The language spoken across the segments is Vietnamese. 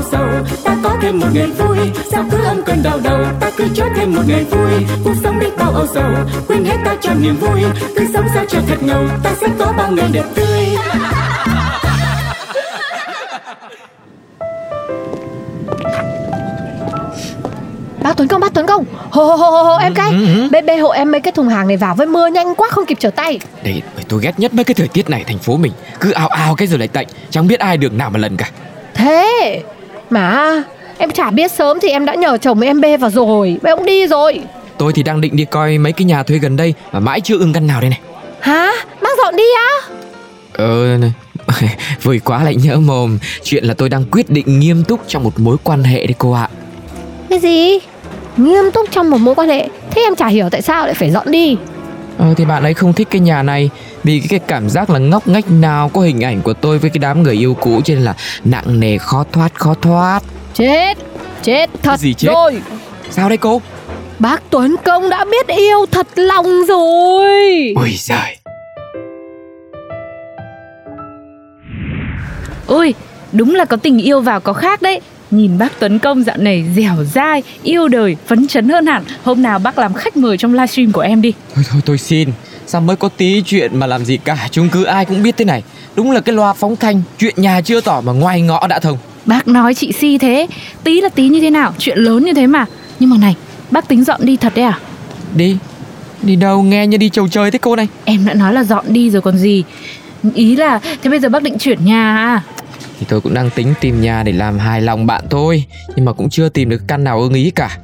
âu sầu ta có thêm một ngày vui sao cứ âm cơn đau đầu? Ta cứ cho thêm một ngày vui cuộc sống đi bao âu sầu. Quên hết ta cho niềm vui cứ sống sao cho thật ngầu. Ta sẽ có bao ngày đẹp tươi. Bác Tuấn Công, bác Tuấn Công. Hồ hồ hồ hồ, em cay Bê bê hộ em mấy cái thùng hàng này vào với mưa nhanh quá không kịp trở tay. Bởi tôi ghét nhất mấy cái thời tiết này thành phố mình. Cứ ao ao cái rồi lại tạnh. Chẳng biết ai đường nào mà lần cả. Thế Mà em chả biết sớm thì em đã nhờ chồng em bê vào rồi. Bê ông đi rồi. Tôi thì đang định đi coi mấy cái nhà thuê gần đây Mà mãi chưa ưng căn nào đây này. Hả? Bác dọn đi á? Ờ, vui quá lại nhỡ mồm. Chuyện là tôi đang quyết định nghiêm túc trong một mối quan hệ đấy cô ạ. Cái gì? Nghiêm túc trong một mối quan hệ? Thế em chả hiểu tại sao lại phải dọn đi Ờ thì bạn ấy không thích cái nhà này Vì cái cảm giác là ngóc ngách nào có hình ảnh của tôi với cái đám người yêu cũ nên là nặng nề khó thoát khó thoát Chết Chết thật Gì chết? rồi Sao đây cô? Bác Tuấn Công đã biết yêu thật lòng rồi Ôi giời Ôi, đúng là có tình yêu vào có khác đấy. Nhìn bác Tuấn Công dạo này dẻo dai, yêu đời, phấn chấn hơn hẳn. Hôm nào bác làm khách mời trong livestream của em đi. Thôi thôi tôi xin Sao mới có tí chuyện mà làm gì cả Chung cư ai cũng biết thế này Đúng là cái loa phóng thanh Chuyện nhà chưa tỏ mà ngoài ngõ đã thông Bác nói chị Si thế, tí là tí như thế nào, chuyện lớn như thế mà. Nhưng mà này, bác tính dọn đi thật đấy à? Đi Đi đâu nghe như đi chầu trời thế cô này Em đã nói là dọn đi rồi còn gì. Ý là, thế bây giờ bác định chuyển nhà à? Thì tôi cũng đang tính tìm nhà để làm hài lòng bạn thôi. Nhưng mà cũng chưa tìm được căn nào ưng ý cả.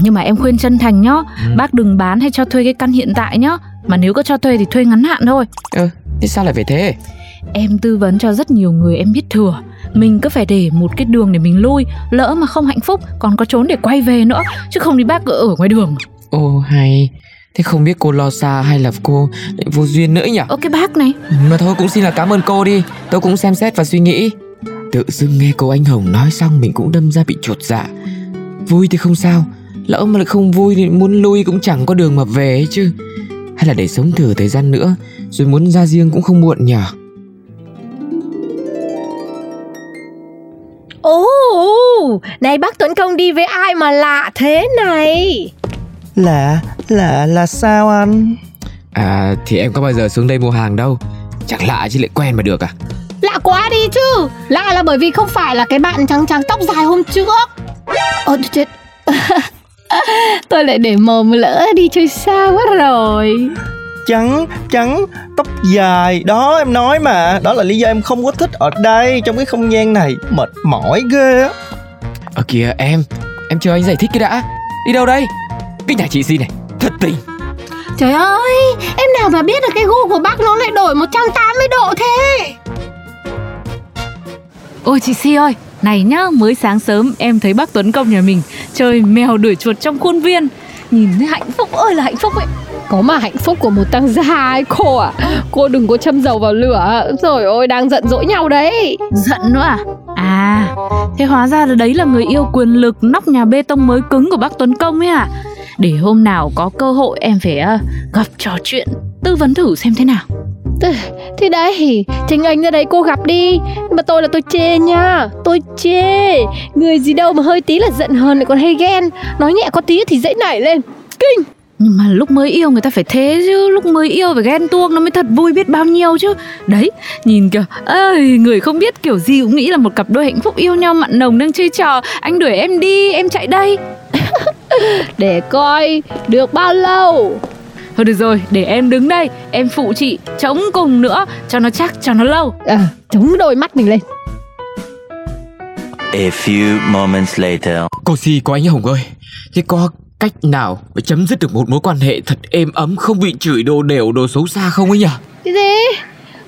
Nhưng mà em khuyên chân thành nhá, bác đừng bán hay cho thuê cái căn hiện tại nhá. Mà nếu có cho thuê thì thuê ngắn hạn thôi. Ơ thế sao lại phải thế? Em tư vấn cho rất nhiều người em biết thừa. Mình cứ phải để một cái đường để mình lui. Lỡ mà không hạnh phúc Còn có trốn để quay về nữa. Chứ không thì bác cứ ở ngoài đường. Ồ hay Thế không biết cô lo xa hay là cô lại vô duyên nữa nhỉ? Ơ cái bác này. Mà thôi cũng xin là cảm ơn cô đi. Tôi cũng xem xét và suy nghĩ. Tự dưng nghe cô anh Hồng nói xong Mình cũng đâm ra bị chột dạ. Vui thì không sao. Lỡ mà lại không vui thì muốn lui cũng chẳng có đường mà về ấy chứ. Hay là để sống thử thời gian nữa Rồi muốn ra riêng cũng không muộn nhỉ? Ồ, này bác Tuấn Công đi với ai mà lạ thế này? Lạ, lạ là sao anh? À thì em có bao giờ xuống đây mua hàng đâu. Chẳng lạ chứ lại quen mà được à? Lạ quá đi chứ. Lạ là bởi vì không phải là cái bạn trắng trắng tóc dài hôm trước. Ôi chết Tôi lại để mồm lỡ đi chơi xa quá rồi. Trắng, trắng, tóc dài. Đó em nói mà. Đó là lý do em không có thích ở đây Trong cái không gian này. Mệt mỏi ghê á. Ở kìa em. Em chờ anh giải thích cái đã. Đi đâu đây? Cái nhà chị Si này Thật tình. Trời ơi Em nào mà biết được cái gu của bác nó lại đổi 180 độ thế? Ôi chị Si ơi Này nhá mới sáng sớm em thấy bác Tuấn Công nhà mình Chơi mèo đuổi chuột trong khuôn viên. Nhìn thấy hạnh phúc ơi là hạnh phúc ấy. Có mà hạnh phúc của một tăng gia ấy cô à Cô đừng có châm dầu vào lửa. Rồi ôi đang giận dỗi nhau đấy. Giận nữa à? À Thế hóa ra là đấy là người yêu quyền lực Nóc nhà bê tông mới cứng của bác Tuấn Công ấy à Để hôm nào có cơ hội em phải ờ, gặp trò chuyện Tư vấn thử xem thế nào. Thì đấy Chính anh ra đấy cô gặp đi. Mà tôi là tôi chê nha Tôi chê. Người gì đâu mà hơi tí là giận hờn lại còn hay ghen. Nói nhẹ có tí thì dễ nảy lên. Kinh! Nhưng mà lúc mới yêu người ta phải thế chứ Lúc mới yêu phải ghen tuông nó mới thật vui biết bao nhiêu chứ. Đấy nhìn kìa ơi Người không biết kiểu gì cũng nghĩ là một cặp đôi hạnh phúc yêu nhau mặn nồng đang chơi trò. Anh đuổi em đi em chạy đây Để coi Được bao lâu? Thôi được rồi để em đứng đây Em phụ chị chống cùng nữa Cho nó chắc cho nó lâu. À, Chống đôi mắt mình lên. A few moments later. Cô Si có anh Hồng ơi. Thế có cách nào để chấm dứt được một mối quan hệ thật êm ấm Không bị chửi đồ đều đồ xấu xa không ấy nhỉ? Cái gì?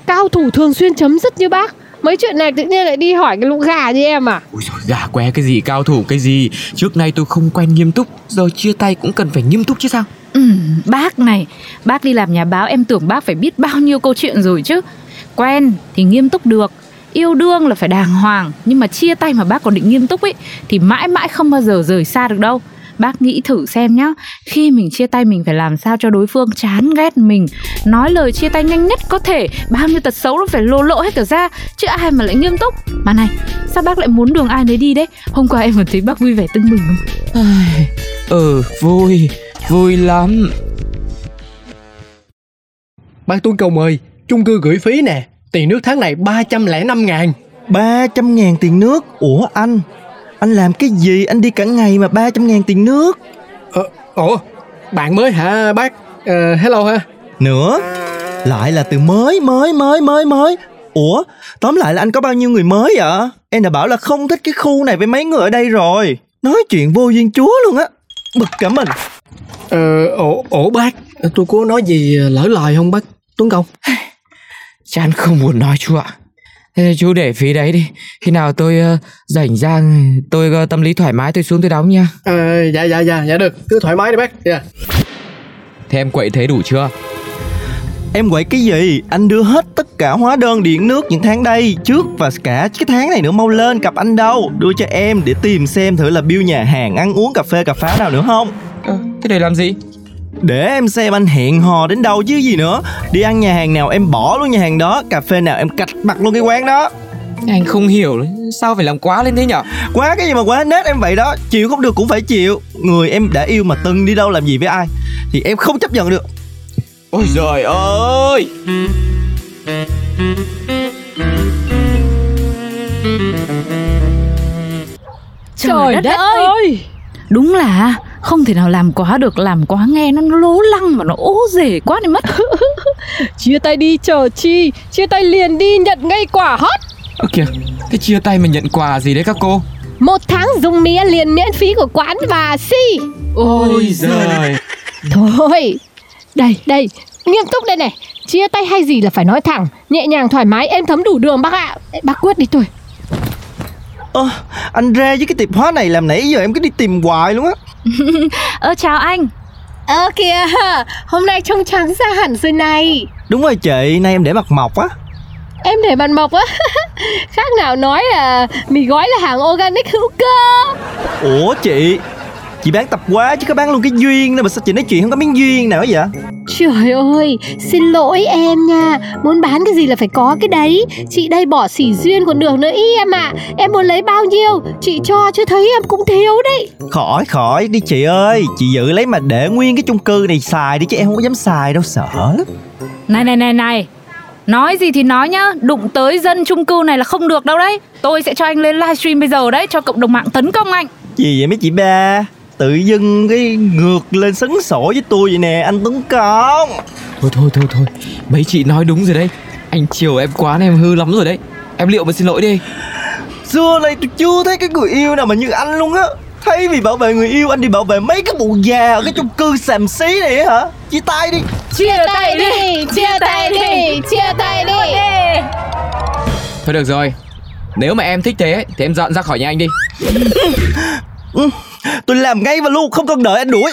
Cao cao thủ thường xuyên chấm dứt như bác Mấy chuyện này tự nhiên lại đi hỏi cái lũ gà như em à Ui rồi gà que cái gì cao thủ cái gì Trước nay tôi không quen nghiêm túc Giờ chia tay cũng cần phải nghiêm túc chứ sao Ừ, bác này, bác đi làm nhà báo em tưởng bác phải biết bao nhiêu câu chuyện rồi chứ. Quen thì nghiêm túc được, yêu đương là phải đàng hoàng, nhưng mà chia tay mà bác còn định nghiêm túc ấy thì mãi mãi không bao giờ rời xa được đâu. Bác nghĩ thử xem nhá, khi mình chia tay mình phải làm sao cho đối phương chán ghét mình. Nói lời chia tay nhanh nhất có thể, bao nhiêu tật xấu nó phải lô lộ hết cả ra Chứ ai mà lại nghiêm túc. Mà này, sao bác lại muốn đường ai nấy đi đấy? Hôm qua em còn thấy bác vui vẻ tưng bừng không? Ừ vui Vui lắm. Bác Tuấn Cầu mời chung cư gửi phí nè. Tiền nước tháng này 305 ngàn. 300 ngàn tiền nước Ủa anh Anh làm cái gì? Anh đi cả ngày mà 300 ngàn tiền nước. Ờ, Ủa bạn mới hả bác? Ờ, Hello ha Nữa? Lại là từ mới mới mới mới mới. Ủa tóm lại là anh có bao nhiêu người mới vậy Em đã bảo là không thích cái khu này với mấy người ở đây rồi. Nói chuyện vô duyên chúa luôn á. Bực cả mình. Ờ, ủa, ủa bác Tôi có nói gì lỡ lời không bác? Tuấn Công. Chán không muốn nói chú ạ Thế chú để phí đấy đi. Khi nào tôi uh, rảnh ra Tôi uh, tâm lý thoải mái tôi xuống tôi đóng nha. Ờ, Dạ dạ dạ dạ được. Cứ thoải mái đi bác. Yeah. Thế em quậy thế đủ chưa? Em quậy cái gì? Anh đưa hết tất cả hóa đơn điện nước những tháng đây Trước và cả cái tháng này nữa mau lên cặp anh đâu. Đưa cho em để tìm xem thử là bill nhà hàng Ăn uống cà phê cà phá nào nữa không. Ờ, Thế để làm gì để em xem anh hẹn hò đến đâu chứ gì nữa. Đi ăn nhà hàng nào em bỏ luôn nhà hàng đó. Cà phê nào em cạch mặt luôn cái quán đó. Anh không hiểu Sao phải làm quá lên thế nhở? Quá cái gì mà quá nết em vậy đó. Chịu không được cũng phải chịu. Người em đã yêu mà từng đi đâu làm gì với ai Thì em không chấp nhận được. Ôi trời ơi! Trời, Trời đất, đất ơi. ơi! Đúng là không thể nào làm quá được làm quá nghe nó lố lăng mà nó ố rể quá đi mất. Chia tay đi chờ chi. Chia tay liền đi nhận ngay quả hot ơ kìa thế chia tay mà nhận quà gì đấy các cô? Một tháng dùng ăn liền miễn phí của quán và si. Ôi giời. thôi đây đây nghiêm túc đây này. Chia tay hay gì là phải nói thẳng nhẹ nhàng thoải mái em thấm đủ đường bác ạ. Bác quyết đi tôi ơ à, anh ra với cái tiệm hóa này làm nãy giờ em cứ đi tìm hoài luôn á. Ơ chào anh. Ơ kìa hôm nay trông trắng ra hẳn rồi này. Đúng rồi chị nay em để mặt mọc á. Em để mặt mọc á? Khác nào nói là mì gói là hàng organic hữu cơ. Ủa chị Chị bán tập quá chứ có bán luôn cái duyên đâu mà sao chị nói chuyện không có miếng duyên nào vậy? Trời ơi, xin lỗi em nha. Muốn bán cái gì là phải có cái đấy. Chị đây bỏ xỉ duyên còn được nữa ý em ạ. À. Em muốn lấy bao nhiêu? Chị cho chứ thấy em cũng thiếu đấy. Khỏi khỏi đi chị ơi. Chị giữ lấy mà để nguyên cái chung cư này xài đi Chứ em không có dám xài đâu sợ. Này này này này. Nói gì thì nói nhá. Đụng tới dân chung cư này là không được đâu đấy. Tôi sẽ cho anh lên livestream bây giờ đấy Cho cộng đồng mạng tấn công anh. Gì vậy mấy chị ba tự dưng cái ngược lên sấn sổ với tôi vậy nè anh Tuấn Công. Thôi thôi thôi thôi. Mấy chị nói đúng rồi đấy. Anh chiều em quá nên em hư lắm rồi đấy. Em liệu mà xin lỗi đi. Xưa này tôi chưa thấy cái người yêu nào mà như anh luôn á. Thay vì bảo vệ người yêu anh đi bảo vệ mấy cái bộ già ở cái chung cư xàm xí này hả? Chia tay đi. Chia tay đi Chia tay đi Chia tay đi. Thôi được rồi. Nếu mà em thích thế thì em dọn ra khỏi nhà anh đi. Ừ. Tôi làm ngay và luôn không cần đợi anh đuổi.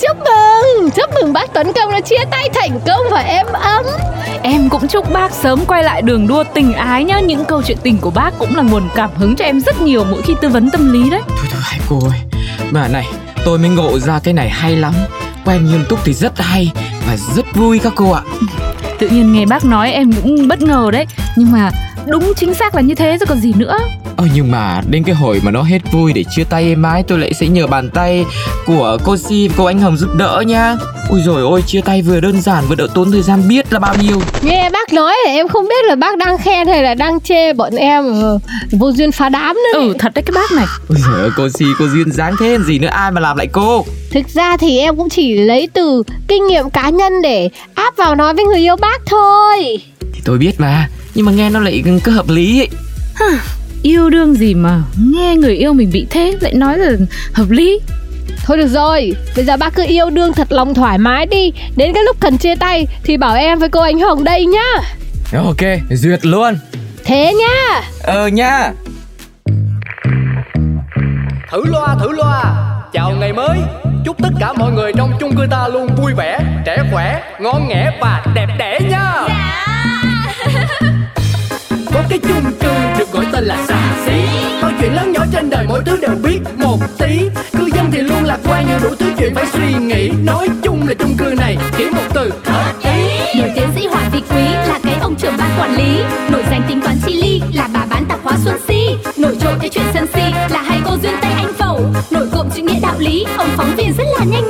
Chúc mừng Chúc mừng bác Tuấn Công đã chia tay thành công và em ấm. Em cũng chúc bác sớm quay lại đường đua tình ái nhá. Những câu chuyện tình của bác cũng là nguồn cảm hứng cho em rất nhiều mỗi khi tư vấn tâm lý đấy. Thôi thôi hai cô ơi. Mà này tôi mới ngộ ra cái này hay lắm. Quen nghiêm túc thì rất hay Và rất vui các cô ạ. Tự nhiên nghe bác nói em cũng bất ngờ đấy. Nhưng mà đúng chính xác là như thế rồi còn gì nữa Ờ nhưng mà đến cái hồi mà nó hết vui để chia tay em mãi tôi lại sẽ nhờ bàn tay của cô Si cô Anh Hồng giúp đỡ nha. Ui rồi ôi chia tay vừa đơn giản vừa đỡ tốn thời gian biết là bao nhiêu. Nghe bác nói thì em không biết là bác đang khen hay là đang chê bọn em ờ, vô duyên phá đám nữa. Ừ thật đấy cái bác này. Ui giời ơi cô Si cô duyên dáng thế gì nữa ai mà làm lại cô. Thực ra thì em cũng chỉ lấy từ kinh nghiệm cá nhân để áp vào nói với người yêu bác thôi. Thì tôi biết mà, nhưng mà nghe nó lại cứ hợp lý ấy yêu đương gì mà nghe người yêu mình bị thế lại nói là hợp lý. Thôi được rồi, bây giờ bác cứ yêu đương thật lòng thoải mái đi. Đến cái lúc cần chia tay thì bảo em với cô Ánh Hồng đây nhá. Ok, duyệt luôn. Thế nhá. Ờ nha. Thử loa thử loa. Chào ngày mới. Chúc tất cả mọi người trong chung cư ta luôn vui vẻ Trẻ khỏe, ngon nghẻ và đẹp đẽ nha. Có cái chung cư tên là xà xí Mọi chuyện lớn nhỏ trên đời mỗi thứ đều biết một tí. Cư dân thì luôn lạc quan như đủ thứ chuyện phải suy nghĩ. Nói chung là chung cư này chỉ một từ hợp ý. Nổi tiến sĩ Hoàng Thị Quý là cái ông trưởng ban quản lý. Nổi danh tính toán chi ly là bà bán tạp hóa Xuân Si. Nổi trội cái chuyện sân si là hai cô duyên tay anh phẩu. Nổi cộm chữ nghĩa đạo lý, ông phóng viên rất là nhanh